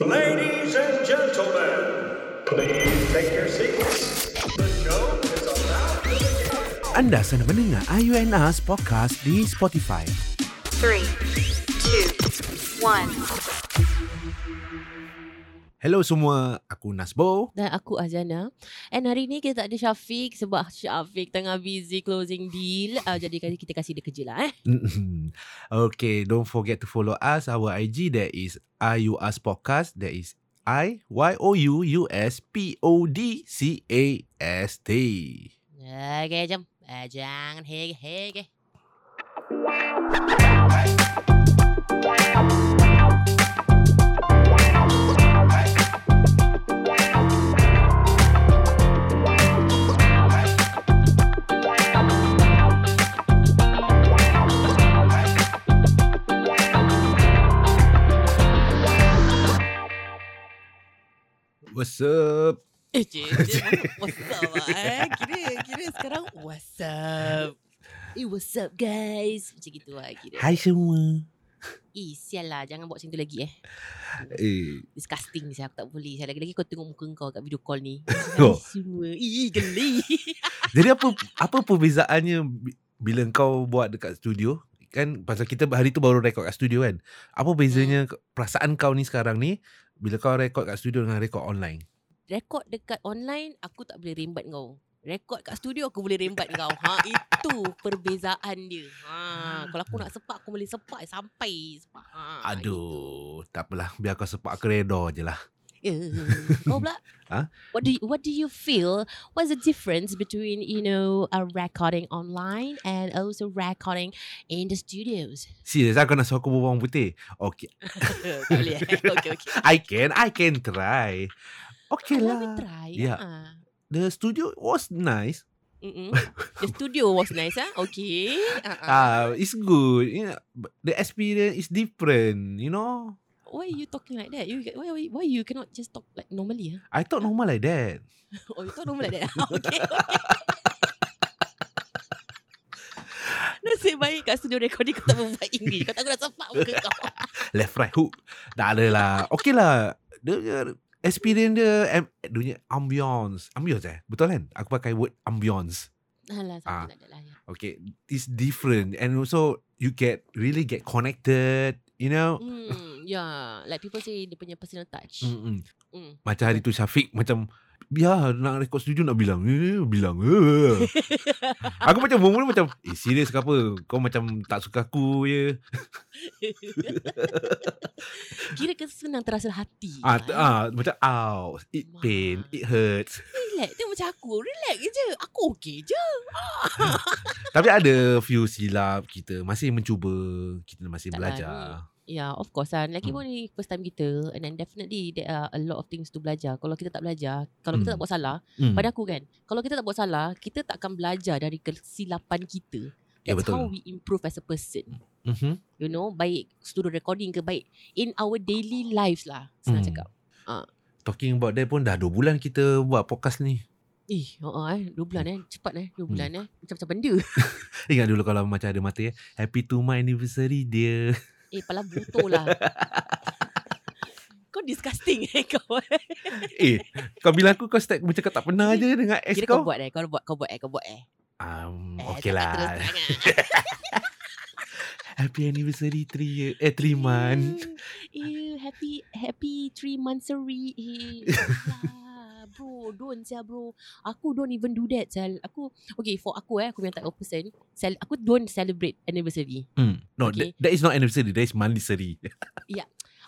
Ladies and gentlemen, please take your seats. The show is about to begin. Anda sedang mendengar IUNAS Podcast di Spotify. Three, two, one. Hello semua, aku Nasbo. Dan aku Azana And hari ni kita tak ada Syafiq Sebab Syafiq tengah busy closing deal uh, Jadi kita kasih dia kerja lah eh okay, don't forget to follow us. Our IG that is IUS Podcast. That is I Y O U U S P O D C A S T. Okay jom uh, Jangan hege-hege What's up? Eh cik Dia masuk what's up lah eh? Kira, kira sekarang What's up? Eh what's up guys? Macam gitu lah kira. Hai semua. Eh sial lah Jangan buat macam tu lagi eh. Eh, Disgusting ni saya Aku tak boleh. Saya lagi-lagi kau tengok muka kau Kat video call ni. Oh. Hai semua. Ih geli. Jadi apa apa perbezaannya bi- bila kau buat dekat studio? Kan pasal kita hari tu baru rekod kat studio kan. Apa bezanya perasaan kau ni sekarang ni bila kau rekod kat studio dengan rekod online? Rekod dekat online Aku tak boleh rembat kau Rekod kat studio Aku boleh rembat kau Ha itu perbezaan dia Ha Kalau aku nak sepak Aku boleh sepak Sampai sepak ha, Aduh, tak apalah. Biar kau sepak ke redor je lah. Kau pula What do you, What do you feel What's the difference Between you know A recording online And also recording In the studios lah nak suruh aku berbual putih? Okay. Boleh? Okay okay I can, I can try. Okay Let me lah. try Yeah. ha. The studio was nice. Mm-mm. The studio was nice ah. Okay. Uh-uh. Ah, it's good. You know, but the experience is different. You know, Why are you talking like that? You why why, why you cannot just talk like normally? Ah? I thought normal like that. Oh, you talk normal like that. okay. okay. Nasib baik kat studio recording kau tak berbual English. Kau tak nak sepak muka kau. Left right hook. Tak ada lah. Okay lah. Dia experience dia am, dunia ambience. Ambience eh? Betul kan? Aku pakai word ambience. Alah, Ah. lah. ya. Okay, it's different and also you get really get connected. You know. Hmm, yeah. Like people say dia punya personal touch. Mm-mm. Mm. Macam hari tu Syafiq macam Biar nak rekod studio nak bilang eh, Bilang eh. Aku macam mula macam Eh serius ke apa Kau macam tak suka aku je Kira ke senang terasa hati. ah, lah, eh. ah, Macam ow It pain Mah. It hurts Relax. Dia macam aku. Relax je. Aku okay je. Tapi ada few silap kita Masih mencuba Kita masih Tak belajar Yeah, of course lah. Lagi Hmm. pun ni first time kita and then definitely there are a lot of things to belajar. Kalau kita tak belajar, kalau kita Hmm. tak buat salah, hmm. pada aku kan, kalau kita tak buat salah, kita tak akan belajar dari kesilapan kita. Ya, That's betul. how we improve as a person. Mhm. You know, baik studio recording ke baik in our daily lives lah. Senang Hmm. cakap. Talking about that pun Dah 2 bulan kita Buat podcast ni Eh, oh, eh, dua bulan eh. Cepat eh, dua Hmm. bulan eh. Macam-macam benda. Ingat dulu kalau macam ada mata ya Happy to my anniversary dia eh, pala butuh lah. kau disgusting eh kau. Eh Kau bilang aku Kau start macam kau tak pernah je Dengan ex Kira kau kau buat eh. Kau buat, kau buat eh, kau buat eh. Um, Eh, okay lah. ah. Happy anniversary 3 year eh 3 month. Eh, happy happy three monthsary. Eh, bro, don't sia bro. Aku don't even do that sel. Aku okay for aku eh, aku yang type of person. Sel, aku don't celebrate anniversary. Hmm. No, Okay. that, that is not anniversary. That is monthsary.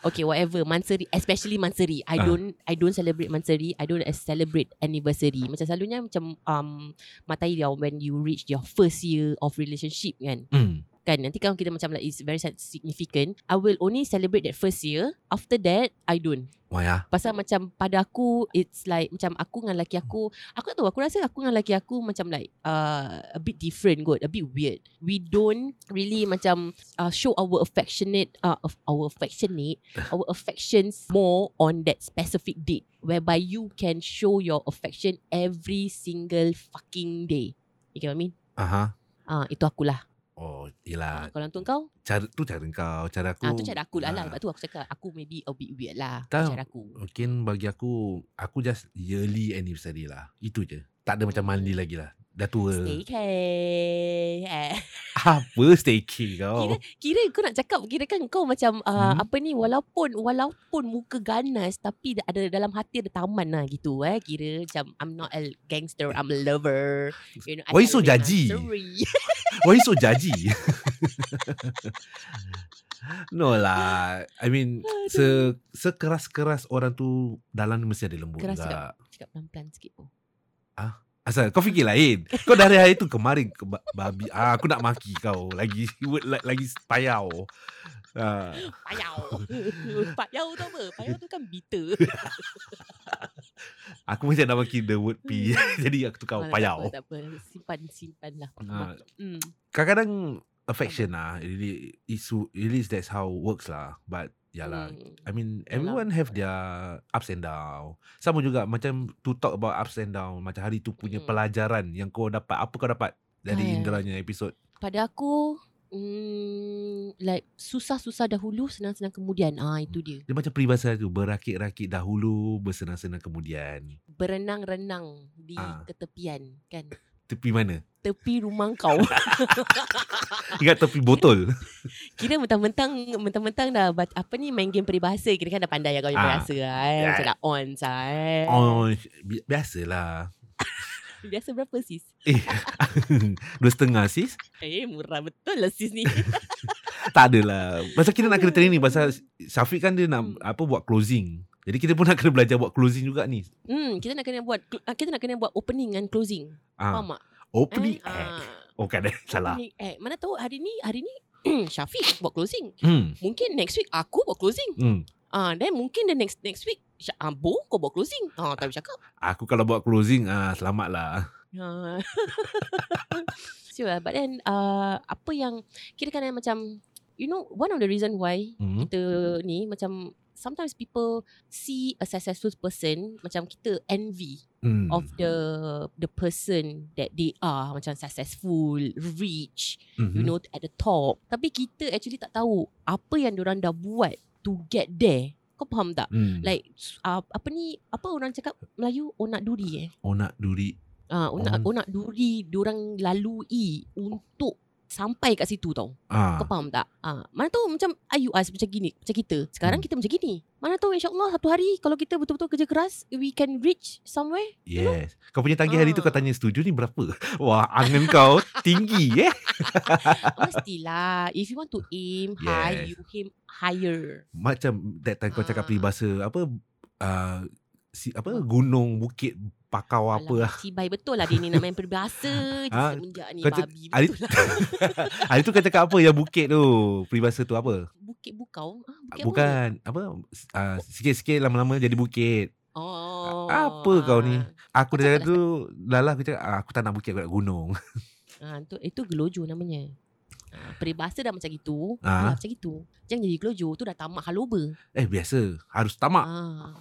Okay, whatever. Mansari, especially Mansari. I Ah. don't I don't celebrate Mansari. I don't uh, celebrate anniversary. Macam selalunya macam um matai dia when you reach your first year of relationship kan. Hmm. Kan nanti kalau kita macam like it's very significant, I will only celebrate that first year. After that, I don't. Why ah? Pasal macam pada aku It's like Macam aku dengan lelaki aku Aku tak tahu Aku rasa aku dengan lelaki aku Macam like uh, A bit different kot A bit weird We don't Really macam uh, Show our affectionate uh, of Our affectionate Our affections More on that specific date Whereby you can show your affection Every single fucking day You get what I mean? Aha. Ah, Itu akulah Oh, Ah, yelah. kalau untuk kau, Cara tu cara kau, cara aku. ah, tu cara aku lah lah. ah, Sebab tu aku cakap aku maybe a bit weird lah. Tak. Cara aku. Mungkin bagi aku Aku just yearly anniversary lah Itu je Tak ada macam monthly lagi lah Dah tua Staycay. Eh. Apa staycay kau Kira, kira kau nak cakap kira kan kau macam uh, Hmm. apa ni walaupun walaupun muka ganas tapi ada dalam hati ada taman lah gitu eh kira macam I'm not a gangster I'm a lover you know Why you so judgy? Why you so judgy No lah I mean se Sekeras-keras orang tu Dalam mesti ada lembut Keras juga cakap pelan-pelan sikit oh. Asal kau fikir lain. Kau dari hari tu kemarin ke ba- Babi ah, Aku nak maki kau. Lagi word la- Lagi payau. Ah. Payau. Payau tu apa? Payau tu kan bitter. Aku macam nak maki the word P. Jadi aku tukar Ah, payau. tak apa, tak apa. Simpan Simpan lah. Ah. hmm. Kadang-kadang Affection lah. Really It's, really that's how works lah. But Yalah Hmm. I mean Yalah. everyone have their ups and down. Sama juga macam to talk about ups and down. Macam hari tu punya Mm. pelajaran yang kau dapat. Apa kau dapat dari Kan. Indranya episod? Pada aku hmm, Like Susah-susah dahulu Senang-senang kemudian Ah itu dia Dia macam peribahasa tu. Berakit-rakit dahulu, bersenang-senang kemudian. Berenang-renang Di Ah. ketepian Kan Tepi mana? Tepi rumah kau Ingat tepi botol. Kira mentang-mentang Mentang-mentang dah Apa ni main game peribahasa Kira kan dah pandai kau punya Ah. peribahasa lah eh. Ya. Macam dah on sah eh. oh, bi- biasalah. Biasa berapa sis? Eh, dua setengah sis? Eh murah betul lah sis ni Tak adalah. Pasal kita nak kena training. Pasal Syafiq kan dia nak Hmm. apa buat closing. Jadi kita pun nak kena belajar buat closing juga ni. hmm, Kita nak kena buat Kita nak kena buat opening and closing Ah, Faham tak? opening Eh, act. ah, Oh kan salah. opening act. Mana tahu hari ni Hari ni Syafiq buat closing Hmm. Mungkin next week Aku buat closing Hmm. Ah, then mungkin the next next week Sya- ah, Bo kau buat closing Ah, tak boleh cakap Aku kalau buat closing ah selamat lah. Ah. sure, but then uh, apa yang kira kan macam you know one of the reason why Hmm. kita ni macam sometimes people see a successful person macam kita envy Hmm. of the the person that they are macam successful, rich, Mhm. you know at the top. Tapi kita actually tak tahu apa yang orang dah buat to get there. Kau faham tak? Hmm. Like uh, apa ni apa orang cakap Melayu onak duri eh? oh nak duri. Ah, onak Oh. onak duri diorang lalui untuk sampai kat situ tau. Ah. Kau faham tak? Ah, mana tahu macam ayu us macam gini, macam kita. Sekarang Hmm. kita macam gini. Mana tahu insya-Allah satu hari kalau kita betul-betul kerja keras, we can reach somewhere. Yes. Kau punya tagih hari tu kau Ah. tanya studio ni berapa? Wah, angan kau tinggi eh. Mestilah if you want to aim high, Yes. you aim higher. Macam that time kau cakap Ah. peribahasa apa uh, si apa gunung bukit pakau apa lah. Cibai betul lah dia ni nak main peribahasa Ah, semenjak ni kau cak- babi hari- betul lah. Hari tu kau cakap apa yang bukit tu? Peribahasa tu apa? Bukit Bukau. Ah, bukit apa? Bukan apa uh, sikit-sikit lama-lama jadi bukit. Oh. Apa kau ni? Aku dah tu lalah aku cakap ah, aku tak nak bukit aku nak gunung. Ah, tu itu gelojo namanya. Ah, peribahasa dah macam itu, Ah. ah. macam itu. Jangan jadi gelojo, tu dah tamak haloba. Eh biasa harus tamak. Ah.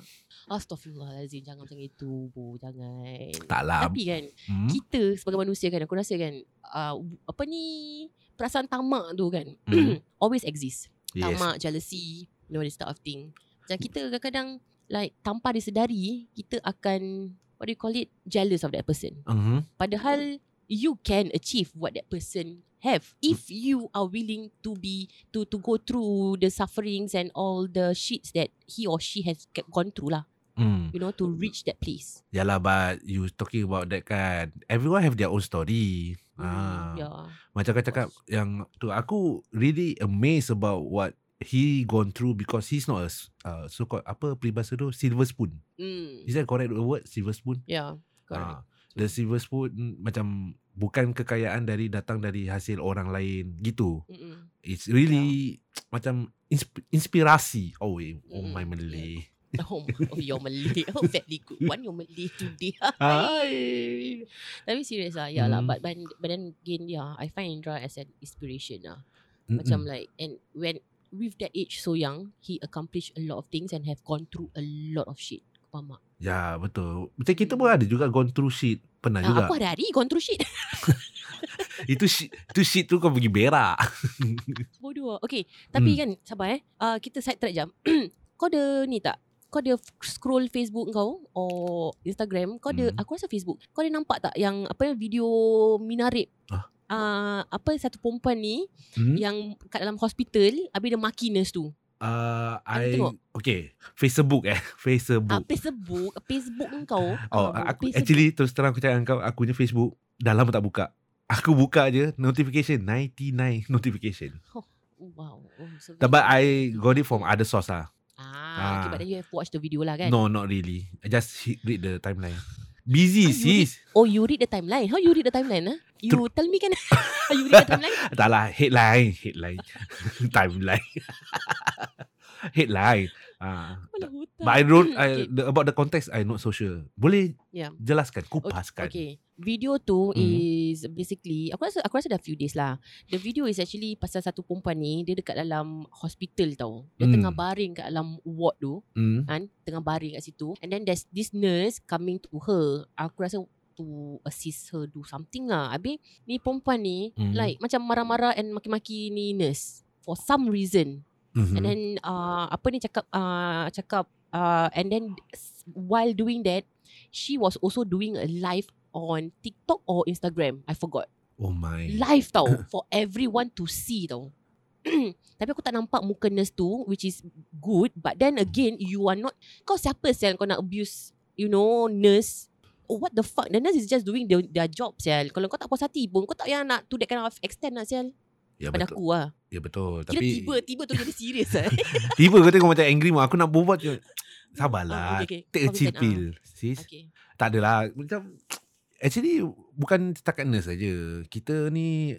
Astaghfirullahalazim, jangan macam itu, bu, jangan. Tak lah. Tapi kan, Hmm? kita sebagai manusia kan, aku rasa kan, uh, apa ni, perasaan tamak tu kan, Hmm. always exist. Yes. Tamak, jealousy, you know, this type of thing. Macam kita kadang-kadang, like, tanpa disedari, kita akan, what do you call it, jealous of that person. Mhm. Padahal you can achieve what that person have if you are willing to be to to go through the sufferings and all the shits that he or she has gone through lah. Hmm. You know to reach that place. Yalah but you talking about that kan. Everyone have their own story. Ah. Hmm, yeah. Macam kau cakap yang tu aku really amazed about what he gone through because he's not a uh, so called apa peribahasa tu silver spoon. Mm. Is that correct the word silver spoon? Yeah. Correct. Ah, the silver spoon mm, macam bukan kekayaan dari datang dari hasil orang lain gitu. Mm-mm. It's really macam insp- inspirasi. Oh, eh, oh Mm-mm. my Malay. Oh, oh you're Malay. Oh, very good one. You're Malay today. Hai. Tapi serious lah. Yeah lah. Hmm. But, but, but then again, yeah, I find Indra as an inspiration lah. Mm-mm. Macam like and when with that age so young, he accomplished a lot of things and have gone through a lot of shit. Faham tak? Ya betul Macam kita pun ada juga Gone through shit Pernah Ah, juga aku hari-hari gone through shit. Itu shit, itu shit tu kau pergi berak. Bodoh. Okay, tapi Hmm. kan sabar eh. Uh, kita side track jam. kau ada ni tak? Kau ada scroll Facebook kau or Instagram, kau ada Hmm. aku rasa Facebook. Kau ada nampak tak yang apa video minarib? Ah. Uh, apa satu perempuan ni Hmm? yang kat dalam hospital habis dia maki nurse tu. Uh, I tengok. okay Facebook eh Facebook. Facebook, Facebook kau. Oh, Ah, aku Facebook. actually terus terang aku cakap dengan kau aku punya Facebook dah lama tak buka. Aku buka je notification 99 notification. wow. Oh, so But I got it from other source lah. Ah, okay, Ah. but then you have watched the video lah kan? No, not really. I just hit- read the timeline. Busy Ah, you sis. Oh, you read the timeline. How you read the timeline? Huh? You tell me kan? How you read the timeline? Tak lah, headline, headline. timeline. headline. Ah. Otak. But I don't I, Okay. the, about the context I not so sure. Boleh Yeah. jelaskan, kupaskan. Okay. Video tu Mhm. is basically aku rasa aku rasa dah few days lah. The video is actually pasal satu perempuan ni dia dekat dalam hospital tau. Dia Hmm. tengah baring kat dalam ward tu Hmm. kan, tengah baring kat situ. And then there's this nurse coming to her. Aku rasa to assist her do something lah. Habis ni perempuan ni Mhm. like macam marah-marah and maki-maki ni nurse for some reason. Mhm. And then uh, apa ni cakap uh, cakap uh, and then while doing that she was also doing a live on TikTok or Instagram. I forgot. Oh my. Live tau for everyone to see tau. Tapi aku tak nampak muka nurse tu which is good but then again you are not kau siapa sel kau nak abuse you know nurse Oh, what the fuck The nurse is just doing their, their job Sial Kalau kau tak puas hati pun Kau tak payah nak To that kind of extent lah Sial Ya Pada betul. aku lah Ya betul. Kira Tapi tiba Tiba tu jadi serius lah tiba kau tengok macam angry mak. Aku nak berbual je. Ah, Sabarlah. okay, okay. Take a chill weekend, pill. Sis. Okay Tak adalah. Macam actually bukan setakat nurse saja. Kita ni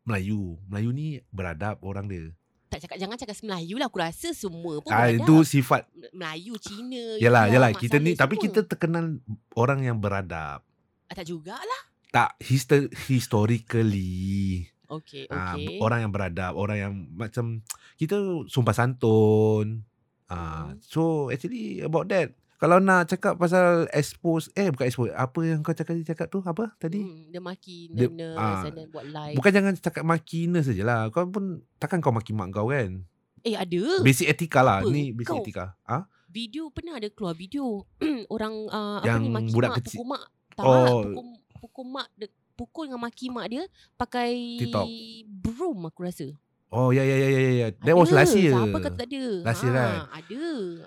Melayu. Melayu ni beradab orang dia. Tak cakap Jangan cakap Melayu lah Aku rasa semua pun Ah beradab. itu sifat. Melayu Cina Yalah, yalah. Kita ni Saleh tapi semua. kita terkenal orang yang beradab. ah, Tak jugalah Tak histor- historically. Okay Ah, Okay orang yang beradab, orang yang macam kita sumpah santun. Ah, Hmm. so actually about that. Kalau nak cakap pasal expose eh bukan expose, apa yang kau cakap cakap tu apa tadi? hmm, Dia maki nurse ah, And then buat live Bukan jangan cakap maki nurse sajalah. Kau pun takkan kau maki mak kau kan? Eh ada Basic etika lah. Apa? Ni basic Kau- etika. Ah? Video pernah ada keluar video Orang uh, Apa Yang ni maki budak mak kecil. Pukul mak Tak Oh. Pukul, pukul mak de, Pukul dengan maki mak dia Pakai TikTok. Broom aku rasa Oh ya ya ya ya ya. That Ada. was last year. Siapa kata tak ada Last year kan? Ada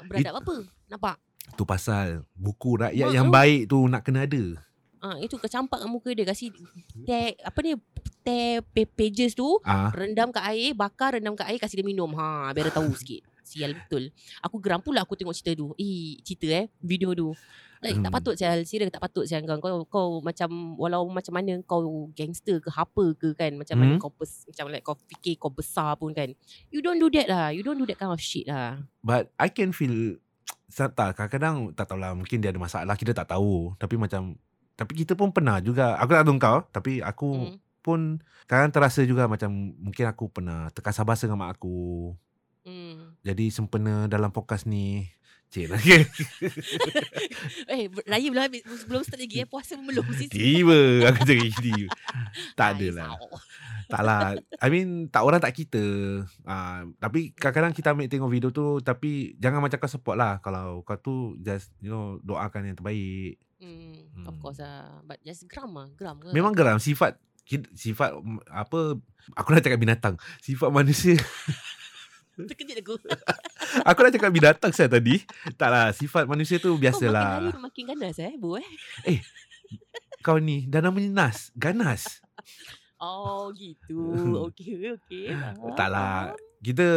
Beradab apa Nampak Tu pasal buku rakyat Mak yang tu- baik tu nak kena ada. Ah itu kecampak kat muka dia kasi tag apa ni tag pa- pages tu Ah. rendam kat air, bakar rendam kat air kasi dia minum. Ha biar dia tahu sikit. Sial betul. Aku geram pula aku tengok cerita tu. Eh cerita eh video tu. Like, tak Hmm. patut sial Serius tak patut sial kau. kau Kau macam Walau macam mana Kau gangster ke Apa ke kan Macam mana Hmm. kau pers, Macam like kau fikir Kau besar pun kan You don't do that lah You don't do that kind of shit lah But I can feel tak kadang-kadang tak tahulah mungkin dia ada masalah kita tak tahu tapi macam tapi kita pun pernah juga aku tak tahu kau tapi aku hmm. pun kadang terasa juga macam mungkin aku pernah terkasar bahasa dengan mak aku Hmm. Jadi sempena dalam podcast ni Cik lagi Eh raya belum habis Belum start lagi eh Puasa belum sis. Tiba aku cakap gini Tak Ah, adalah risau. Tak lah I mean Tak orang tak kita uh, Tapi kadang-kadang kita ambil tengok video tu Tapi Jangan macam kau support lah Kalau kau tu Just you know Doakan yang terbaik Hmm, of Hmm. course lah. But just geram lah. Geram ke? Memang geram Sifat Sifat Apa Aku nak cakap binatang Sifat manusia Terkejut aku. Aku nak cakap binatang saya tadi Tak lah Sifat manusia tu Kau makin hari Biasalah makin ganas eh, Bu eh? Kau ni Dah namanya Nas Ganas Oh, gitu. Okey, okey. Faham, Tak lah faham. Kita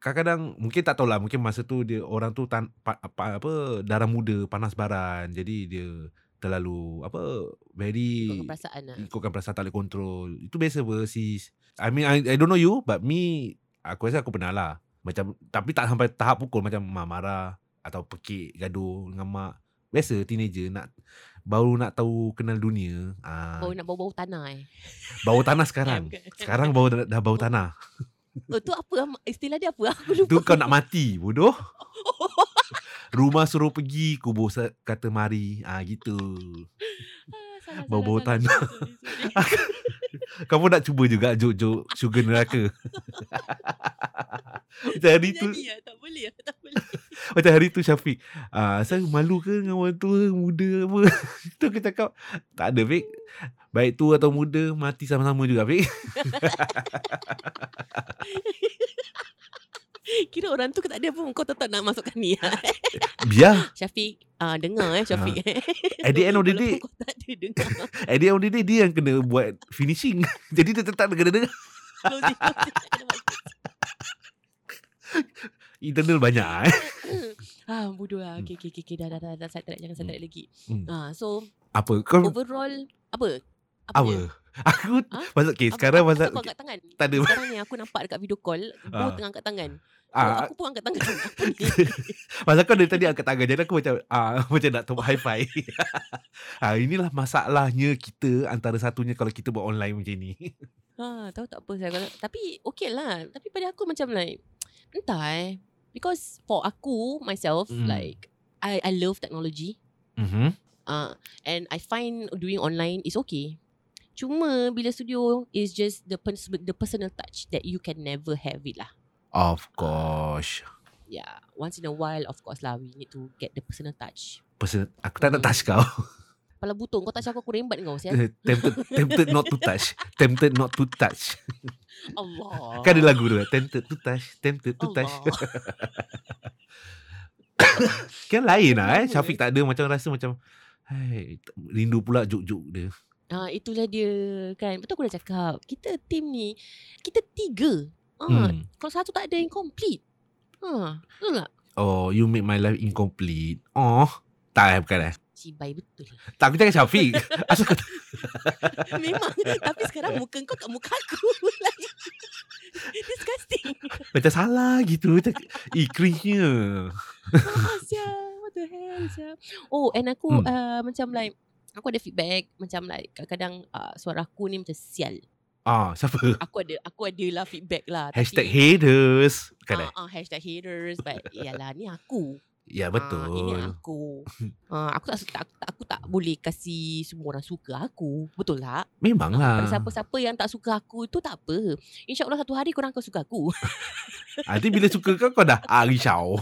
Kadang-kadang Mungkin tak tahulah Mungkin masa tu dia Orang tu tan, pa, pa, apa Darah muda Panas baran Jadi dia Terlalu Apa Very Ikutkan perasaan lah. Ikutkan perasaan tak boleh kontrol Itu biasa apa sis I mean I, I don't know you But me Aku rasa aku pernah lah Macam Tapi tak sampai tahap pukul Macam mak marah Atau pekik Gaduh dengan mak Biasa teenager Nak Baru nak tahu Kenal dunia ah, Bau nak bau-bau tanah eh. Bau tanah sekarang bukan. Sekarang bau dah, dah bau tanah Oh, tu apa? Istilah dia apa? Aku lupa. Tu kau nak mati Bodoh Rumah suruh pergi Kubur kata mari ah gitu Ah, Bau-bau tanah. Kamu nak cuba juga juk-juk sugar neraka. Macam hari tu lah, tak boleh lah, tak boleh. Macam hari tu Syafiq ah, Saya malu ke dengan orang tua Muda apa Itu aku cakap Tak ada Fik Baik tua atau muda Mati sama-sama juga Fik Kira orang tu tak ada pun kau tetap nak masukkan ni. Biar Syafiq, ah dengar eh Syafiq. At the end of the day kau tak ada dengar. At the end of the day Dia yang kena buat finishing Jadi dia tetap kena dengar. Internal banyak eh ah bodoh lah. Okay, okay, okay, okay. Dah, dah, dah, dah. Saya jangan saya lagi. Hmm. Ah, so Apa Kau overall apa? Apa dia? Aku Ha? Pasal okay, Apa- Sekarang pasal kau angkat tangan? Tak ada Sekarang ni aku nampak dekat video call, Bo Ah. tengah angkat tangan. Ah, aku pun angkat tangan. Pasal kau dari tadi angkat tangan Jadi aku macam ah, Macam nak tepuk high five ah, Inilah masalahnya kita Antara satunya Kalau kita buat online macam ni ha, tahu tak apa saya kalau tapi okay lah. Tapi pada aku macam like entah eh. Because for aku myself Hmm. like I I love technology. mm-hmm. Uh, and I find doing online is okay. Cuma bila studio is just the pers- the personal touch that you can never have it lah. Of course Yeah, once in a while of course lah we need to get the personal touch. Person, Aku tak nak touch kau Kepala butung kau touch aku aku rembat kau sial. tempted, tempted not to touch Tempted not to touch Allah. Kan ada lagu tu Tempted to touch Tempted to touch Allah. Kan lain lah eh Syafiq tak ada Macam rasa macam Hai, rindu pula juk-juk dia Ha, itulah dia kan. Betul aku dah cakap. Kita team ni kita tiga. Ha, hmm. kalau satu tak ada yang complete. Ha, betul tak? Oh you make my life incomplete Oh Tak eh bukan eh Cibai betul. Tak aku cakap Syafiq Asal kau Memang. Tapi sekarang muka kau kat muka aku. Disgusting. Macam salah gitu Macam Ikrinya Ah, sial. What the hell, sial. Oh, and aku Hmm. uh, macam like, aku ada feedback. Macam like, kadang-kadang uh, suara aku ni macam sial. Ah, siapa? Aku ada, aku ada lah feedback lah. Hashtag tapi, haters eh? Ah, ah, hashtag haters. But, yalah, ni aku. Ya Ah, ini betul aku. Ah, aku tak, tak, tak aku tak boleh kasih semua orang suka aku. Betul tak? Memang Pada lah siapa-siapa yang tak suka aku tu tak apa. InsyaAllah satu hari korang akan suka aku. Nanti bila suka kau Kau dah ah, risau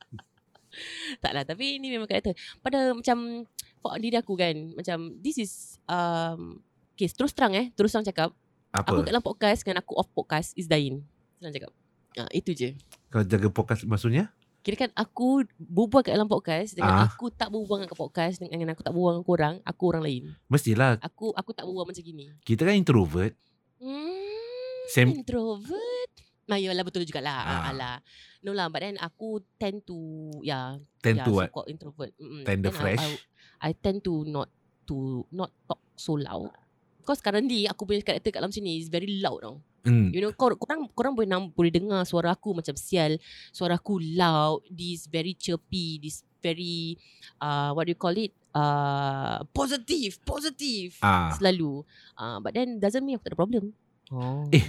tak lah. Tapi ni memang karakter. Pada macam for diri aku kan. Macam this is um, Okay, terus terang eh. Terus terang cakap. Aku Apa? kat dalam podcast dengan aku off podcast is dying. Senang cakap. Ah, itu je. Kau jaga podcast maksudnya? Kira kan aku berbual kat dalam podcast dengan Ah. aku tak berbual dengan podcast dengan aku tak berbual dengan korang, aku orang lain. Mestilah Aku aku tak berbual macam gini. Kita kan introvert Hmm, Sem- introvert. Nah, yalah betul jugalah. Ah. Ah. Alah. No lah, but then aku tend to yeah, Tend yeah, to what? so-called introvert. Mm-mm. Tend to Then I- fresh I, I, tend to not to not talk so loud. Because currently aku punya karakter kat dalam sini is very loud tau. hmm. You know, kor, korang korang boleh nam, boleh dengar suara aku macam sial, suara aku loud, this very chirpy, this very uh what do you call it? Uh positive, positive. Ah. Selalu. Uh, but then doesn't mean aku tak ada problem. Oh. Eh,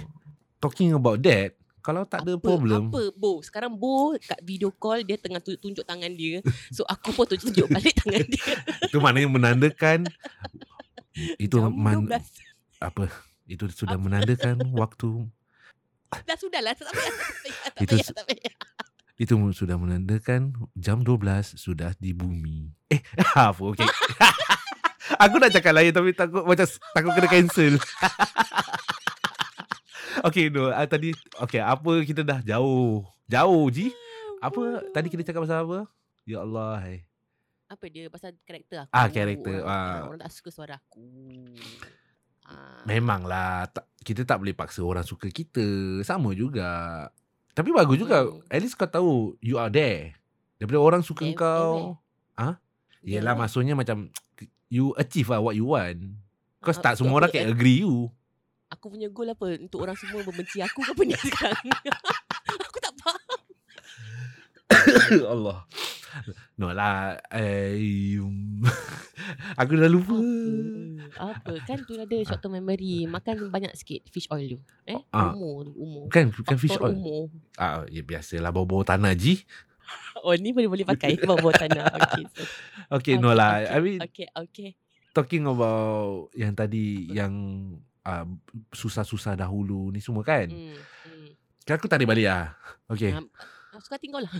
Talking about that Kalau tak ada problem. Apa Bo? Sekarang Bo Kat video call Dia tengah tunjuk, tangan dia. So aku pun tunjuk balik tangan dia. Itu maknanya menandakan Itu Jam man, 12 Apa? Itu sudah Apa? menandakan Waktu. Dah sudah lah Tak payah Tak payah Tak Itu payah, tak payah. Itu sudah menandakan Jam 12 Sudah di bumi. Eh Apa? Okay Aku nak cakap lain Tapi takut Macam takut kena cancel Okay no uh, Tadi Okay apa Kita dah jauh? Jauh Ji? Apa Tadi kita cakap pasal apa? Ya Allah hai. Apa dia? Pasal karakter aku. Ah, karakter, Orang, ah. orang tak suka suara aku. Ah. Memanglah tak, Kita tak boleh paksa orang suka kita. Sama juga. Tapi bagus juga. Hmm. At least kau tahu You are there. Daripada orang suka Eh, kau. Ah, Yelah Yeah. maksudnya macam You achieve lah what you want. Kau Ah, tak betul. semua orang can eh? agree you Aku punya goal apa? Untuk orang semua membenci aku ke apa ni sekarang? Aku tak faham. Allah. No lah eh, Aku dah lupa. Apa? Apa? Kan tu ada short term memory. Makan banyak sikit Fish oil tu. Eh? Ah. Umur Umur. Bukan Bukan fish oil? umur. Ah, Ya biasalah Bau-bau tanah Ji. Oh ni boleh boleh pakai Bawa tanah. Okay so, Okay no lah. I mean Okay okay. talking about yang tadi yang uh, susah-susah dahulu ni semua kan. Hmm. hmm. Kan aku tarik balik lah. Okay. Um, suka kau lah.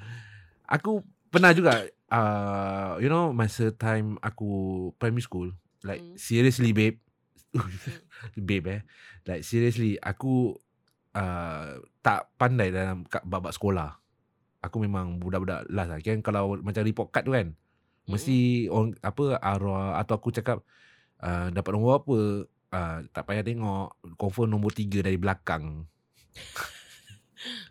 Aku pernah juga uh, you know masa time aku primary school like Hmm. seriously babe. babe eh. Like seriously aku uh, tak pandai dalam kat babak sekolah. Aku memang budak-budak last lah. Kan kalau macam report card tu kan. Mesti orang apa arwah atau aku cakap uh, dapat nombor apa uh, tak payah tengok confirm nombor tiga dari belakang.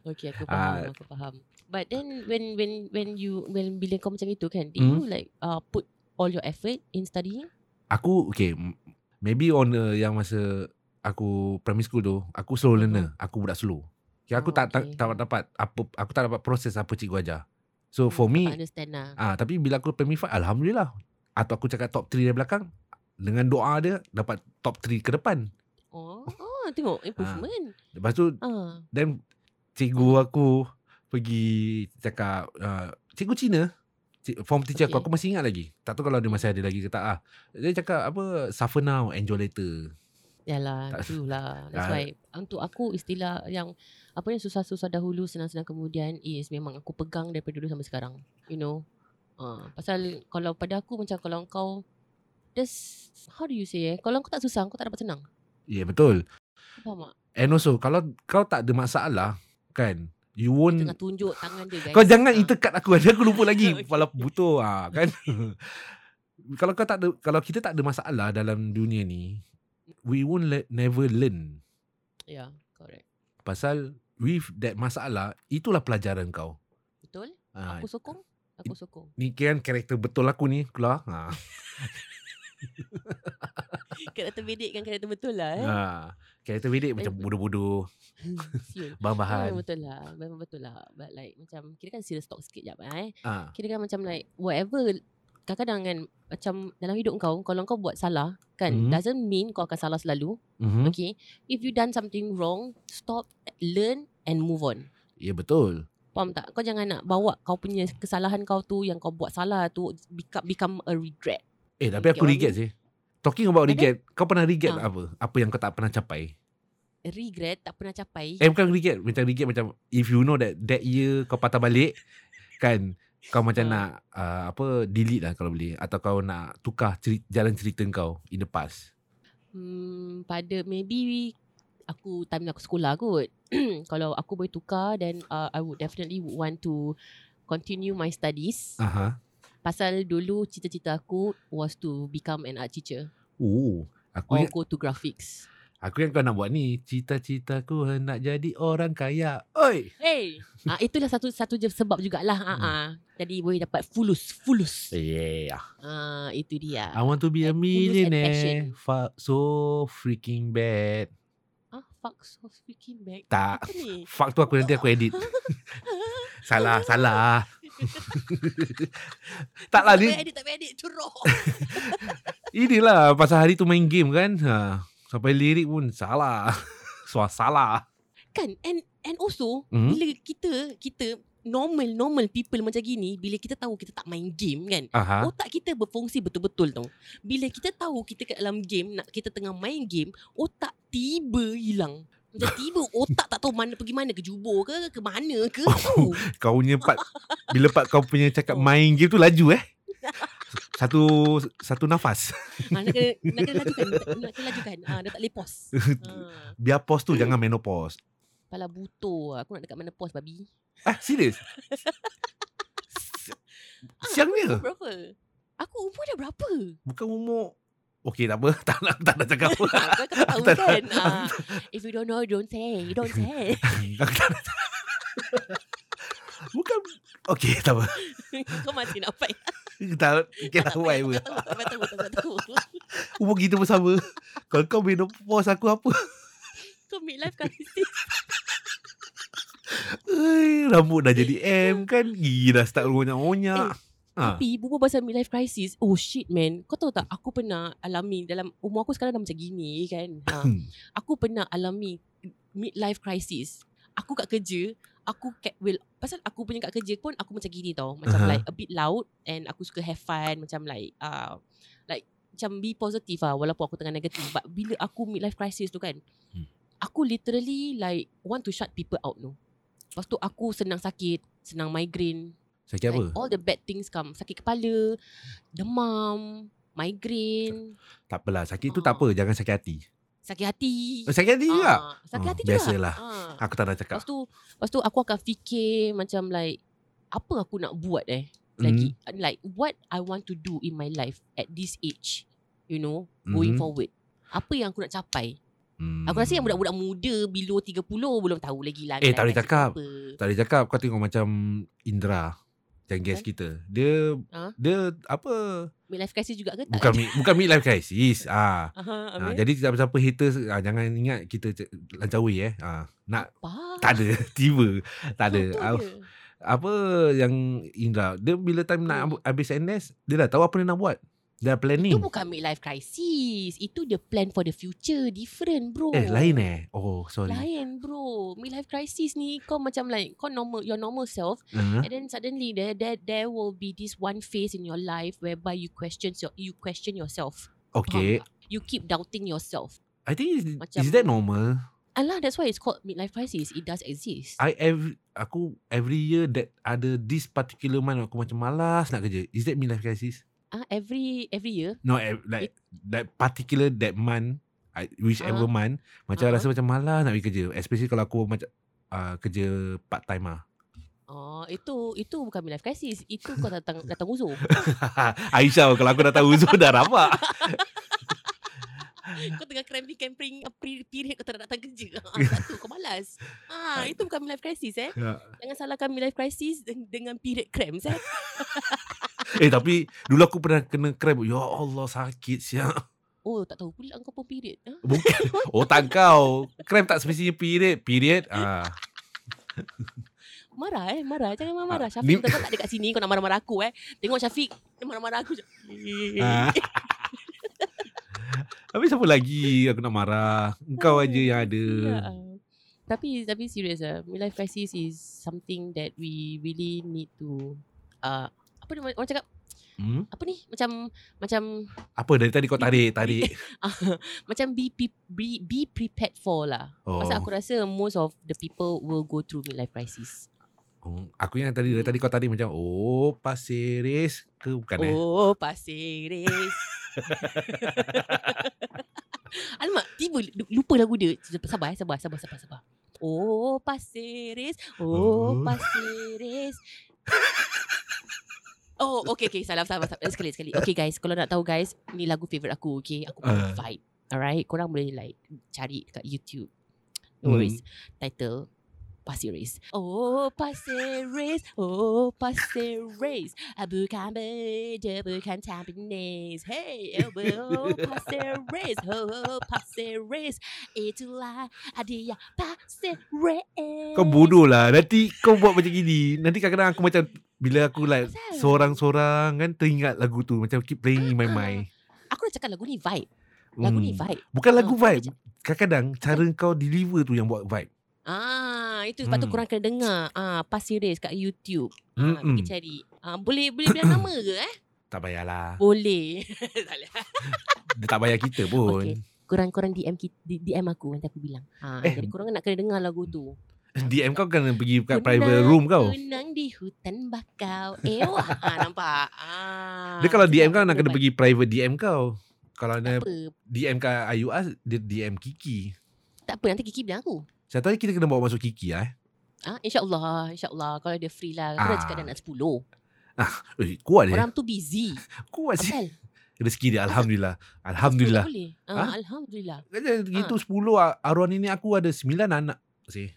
Okay, aku Ah. faham, aku faham. But then when when when you when bila kau macam itu kan, do Hmm. you like uh, put all your effort in studying? Aku okay maybe on the yang masa aku primary school tu aku slow learner. Aku budak slow. Okay, aku Oh, tak, tak okay. tak dapat apa aku tak dapat proses apa cikgu ajar. So for Hmm, me understand lah. ah tapi bila aku primary 5 alhamdulillah. Atau aku cakap top 3 dari belakang dengan doa dia dapat top 3 ke depan. Oh, oh tengok improvement. Lepas tu Ah. then cikgu aku pergi cakap uh, cikgu Cina form teacher aku Okay. aku masih ingat lagi. Tak tahu kalau dia masih ada lagi ke tak ah. Dia cakap apa suffer now enjoy later. Yalah, Tak- true lah. That's Ah. why untuk aku istilah yang apa yang susah-susah dahulu senang-senang kemudian is memang aku pegang daripada dulu sampai sekarang. You know. Uh, pasal kalau pada aku macam kalau kau That's How do you say eh Kalau kau tak susah Kau tak dapat senang Ya yeah, betul. Kau faham tak And also kalau kau tak ada masalah kan you won't Tengah tunjuk tangan dia guys kau jangan Ah. intercut aku ada aku lupa lagi Okay. kepala butuh ah kan. kalau kau tak ada kalau kita tak ada masalah dalam dunia ni we won't le- never learn Ya correct pasal with that masalah itulah pelajaran kau. Betul Ah, Aku sokong Aku sokong ni kan karakter betul aku ni keluar. Ha. Karakter bedek kan karakter betul lah eh ha. Karakter bedek macam bodoh-bodoh, Siul bahan-bahan. Memang betul lah Memang betul lah But like Macam Kira kan serious talk sikit jap eh Ah. Kira kan macam like Whatever Kadang-kadang kan Macam dalam hidup kau Kalau kau buat salah Kan Mhm. Doesn't mean kau akan salah selalu Mhm. Okay If you done something wrong Stop Learn And move on Ya betul. Faham tak? Kau jangan nak bawa kau punya kesalahan kau tu Yang kau buat salah tu Become, become a regret Eh tapi aku regret sih. Talking about regret, kau pernah regret Ah. apa? Apa yang kau tak pernah capai? Regret tak pernah capai Eh bukan regret Macam regret macam If you know that That year kau patah balik Kan Kau macam Ah. nak uh, Apa Delete lah kalau boleh Atau kau nak Tukar jalan cerita kau In the past hmm, Pada maybe Aku time aku sekolah kot Kalau aku boleh tukar Then uh, I would definitely would want to Continue my studies Aha. Pasal dulu cita-cita aku Was to become an art teacher. Oh Aku Or go to graphics. Aku yang kau nak buat ni Cita-citaku hendak jadi orang kaya. Oi! Hey! Ah, Itulah satu satu je sebab jugalah ah, Hmm. ah. Jadi boleh dapat fulus Fulus. Yeah. Ah, Itu dia. I want to be a millionaire. So freaking bad fuck so freaking back. Tak ni? Fuck tu aku nanti aku edit Salah Salah Tak lah tak ni payah edit, tak payah edit. Curok. Inilah pasal hari tu main game kan. Ha, sampai lirik pun salah. Suara salah. kan, and and also, Hmm? bila kita, kita normal, normal people macam gini, bila kita tahu kita tak main game kan, Aha. otak kita berfungsi betul-betul tau. Bila kita tahu kita kat dalam game, nak kita tengah main game, otak tiba hilang. Macam tiba otak tak tahu mana pergi mana ke jubur ke ke mana ke tahu. Kau punya part bila part kau punya cakap Oh. main game tu laju eh. Satu satu nafas. Ha, nak kena, nak kena lajukan. Nak kena lajukan. Ha, dia tak boleh pause. Ha. Biar pause tu jangan menopause. Kepala buto Aku nak dekat mana pause babi? Ah, serius? Siang Umur dia? berapa? Aku umur dah berapa? Bukan umur Okey tak apa. Tak nak, tak nak cakap apa. Kau tahu Tak nak. kan? Ah, If you don't know Don't say. Don't say. Aku tak nak Bukan Okey tak apa. Kau masih nak fight. Tak Okay lah Tak whatever. tahu Kau tahu tahu tahu Umur kita bersama. Kalau kau menopause aku apa Kau midlife crisis Ui, rambut dah jadi M kan Gigi dah start ronyak-ronyak ha. Tapi berbual pasal midlife crisis Oh shit man Kau tahu tak Aku pernah alami Dalam umur aku sekarang dah macam gini kan ha. Aku pernah alami Midlife crisis Aku kat kerja Aku cat will Pasal aku punya kat kerja pun Aku macam gini tau Macam Aha. like A bit loud And aku suka have fun Macam like uh, Like macam be positive lah walaupun aku tengah negatif. But bila aku midlife crisis tu kan, Hmm. Aku literally like want to shut people out no. Lepas tu aku senang sakit, senang migraine. Sakit apa? Like, all the bad things come. Sakit kepala, demam, migraine, Tak apalah. Sakit tu tak apa. Jangan sakit hati. sakit hati. Oh, sakit hati juga? Ah, sakit hati juga. biasalah. Ah. Aku tak nak cakap. Lepas tu Lepas tu aku akan fikir Macam like Apa aku nak buat eh Lagi Hmm. Like what I want to do In my life At this age You know Going Mhm. forward Apa yang aku nak capai Hmm. Aku rasa yang budak-budak muda Below 30 Belum tahu lagi lah Eh, tak boleh crisis cakap. apa. Tak boleh cakap kau tengok macam Indra yang guest kita. Dia Ha? dia apa Midlife crisis juga ke tak bukan mi, bukan midlife crisis. Ah. Aha, Ha, habis? jadi siapa-siapa haters ah, jangan ingat kita c- lancar way eh. Ah, nak Apa? tak ada tiba. Tak ada. Ah, apa yang Indra dia bila time nak Hmm. habis NS dia dah tahu apa dia nak buat. Dah planning. Itu bukan midlife crisis Itu the plan for the future Different bro Eh lain eh. Oh sorry. Lain bro Midlife crisis ni Kau macam like Kau normal Your normal self Uh, And then suddenly there there there will be this one phase in your life whereby you question your you question yourself. okay. Faham? You keep doubting yourself. I think is, Macam- is that normal? Alah, that's why it's called midlife crisis. It does exist. I every aku every year that ada this particular month aku macam malas nak kerja. Is that midlife crisis? Ah, every every year. No, like that particular that month, I, whichever Ah. month, macam Ah. rasa macam malas nak pergi kerja. Especially kalau aku macam uh, kerja part time ah. Oh, itu itu bukan midlife crisis. Itu kau datang datang uzur. Aisyah kalau aku dah tahu Zul dah rabak. kau tengah cramping camping period kau tak nak datang kerja. Ah, satu kau malas. Ah, itu bukan midlife crisis eh. Ya. Jangan salahkan midlife crisis deng- dengan period cramps eh. Eh tapi dulu aku pernah kena cramp. Ya Allah sakit siap. Oh, tak tahu pula kau pun period. Ah. Bukan otak kau. Cramp tak semestinya period. Period. Ah. Marah eh Marah Jangan marah-marah Ah, Syafiq ni- tak ada kat sini Kau nak marah-marah aku eh Tengok Syafiq Dia marah-marah aku je Ah. Habis siapa lagi aku nak marah? Engkau aja yang ada. Ya. Tapi Tapi serius lah Midlife crisis is Something that we Really need to uh, Apa dia orang cakap Hmm? Apa ni Macam Macam Apa dari tadi kau tarik, tarik. Macam be, be, be prepared for lah Oh. Pasal aku rasa Most of the people Will go through midlife crisis Oh, aku yang tadi dari tadi kau tadi macam oh Pasir Ris ke bukan eh? Oh Pasir Ris Alamak Tiba lupa lagu dia Sabar eh Sabar sabar sabar, sabar. Oh Pasir Ris Oh Oh. Pasir Ris Oh okay okay. Salah salah salah Sekali sekali. Okay guys. Kalau nak tahu guys Ni lagu favourite aku Okay? Aku Ah. vibe. Alright? Korang boleh like Cari kat YouTube. No Hmm. worries Title Pasir Ris. Oh Pasir Ris. Oh Pasir Ris. Ah, Bukan beda Bukan Tampines. Hey Oh Pasir Ris. Oh Pasir Ris. Itulah dia Pasir Ris. Kau bodoh lah. Nanti kau buat macam gini. Nanti kadang-kadang aku macam Bila aku like Asal? Seorang-seorang kan Teringat lagu tu. Macam keep playing in my Ah. mind. Aku dah cakap lagu ni vibe. Lagu ni Hmm. vibe. Bukan lagu Ah, vibe. Kadang-kadang Cara kau deliver tu yang buat vibe Ah, itu sebab tu Hmm. korang kena dengar ah Pasir Ris kat YouTube. Ah, Mm-mm. pergi cari. Ah, boleh boleh bilang nama ke eh? Tak payahlah Boleh. tak. Dia tak bayar kita pun Okey. Korang-korang DM DM aku nanti aku bilang. Ah, Eh. jadi korang nak kena dengar lagu tu. DM kau kena pergi kat private room kau Kunang di hutan bakau. Eh wah, ah, nampak. Ah. Dia kalau DM kau nak kena pergi private DM kau Kalau nak. DM kat IUS Dia DM Kiki Tak apa nanti Kiki bilang aku. Satu hari kita kena bawa masuk Kiki lah eh Ah, InsyaAllah. InsyaAllah. Kalau dia free lah. Aku dah Ah. cakap dah nak 10. Eh, kuat dia. Orang tu busy. Kuat sih. Asal? Rezeki dia Alhamdulillah. 10 Alhamdulillah. boleh. Ah, Ha? Alhamdulillah. Kata gitu 10 ah, arwah nenek aku ada 9 anak sih.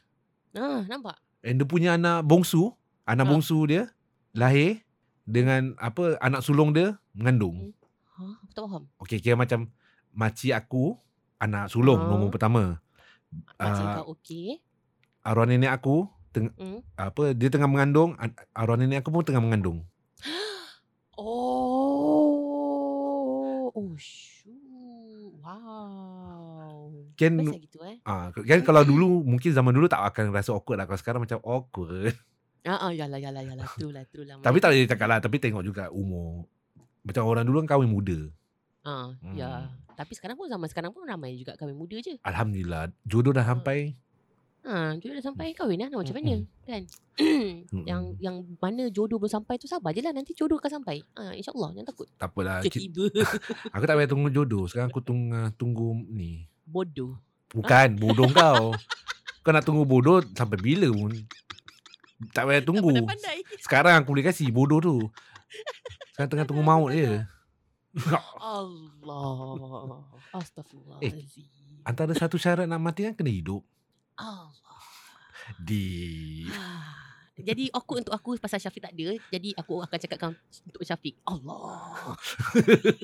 Ah, nampak? And dia punya anak bongsu, anak Ha. bongsu dia lahir dengan apa anak sulung dia mengandung. Ha, aku tak faham. Okey, kira macam makcik aku anak sulung Ha. nombor pertama. Ah, kau okey. Arwah nenek aku teng- Hmm. apa dia tengah mengandung, an- arwah nenek aku pun tengah mengandung. Oh. Oh, shoot. Wow. Kan Biasa gitu eh. ah kan kalau dulu mungkin zaman dulu tak akan rasa awkward lah. Kalau sekarang macam awkward. Ah, ah, yalah, yalah, yalah. True lah, true lah. Tapi tak boleh cakap lah Tapi tengok juga umur Macam orang dulu kan kahwin muda Ah, hmm. ya. Tapi sekarang pun zaman sekarang pun ramai juga kahwin muda je. Alhamdulillah jodoh dah sampai. Ha, jodoh dah sampai kahwin lah macam mana kan. yang yang mana jodoh belum sampai tu sabar je lah nanti jodoh akan sampai. Ha, insyaallah jangan takut. Tak apalah. Tiba Aku tak payah tunggu jodoh. Sekarang aku tunggu tunggu ni. bodoh. Bukan bodoh kau. Kau nak tunggu bodoh sampai bila pun. Tak payah tunggu. Tak pandai. Sekarang aku boleh kasih bodoh tu. Sekarang tengah tunggu maut je. Allah. Astagfirullahalazim. Antara satu syarat nak mati kan kena hidup. Allah. Di Ah. Jadi awkward untuk aku pasal Syafiq tak ada. Jadi aku akan cakapkan untuk Syafiq. Allah.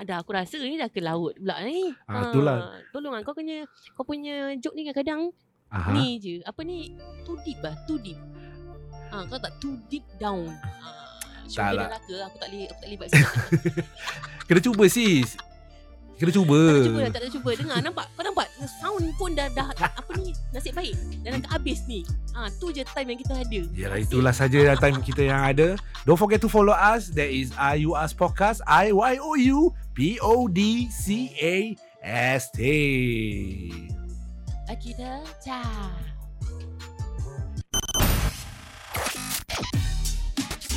Ada aku rasa ni dah ke laut pula ni. Ah, itulah. Tolong ah, kau punya kau punya joke ni kadang-kadang Aha. ni je. Apa ni? Too deep lah, too deep. Ah, kau tak too deep down. Ah, Tak syurga lah. neraka aku tak boleh aku tak boleh buat. Kena cuba sis. Kena cuba. Tak ada cuba, tak ada cuba. Dengar nampak? Kau nampak? Sound pun dah dah apa ni? Nasib baik. Dah nak habis ni. Ah, tu je time yang kita ada. Yalah itulah saja time kita yang ada. Don't forget to follow us. That is IUS Podcast. I Y O U P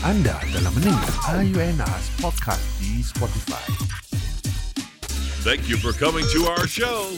Anda dalam mendengar IUNS Podcast di Spotify. Thank you for coming to our show.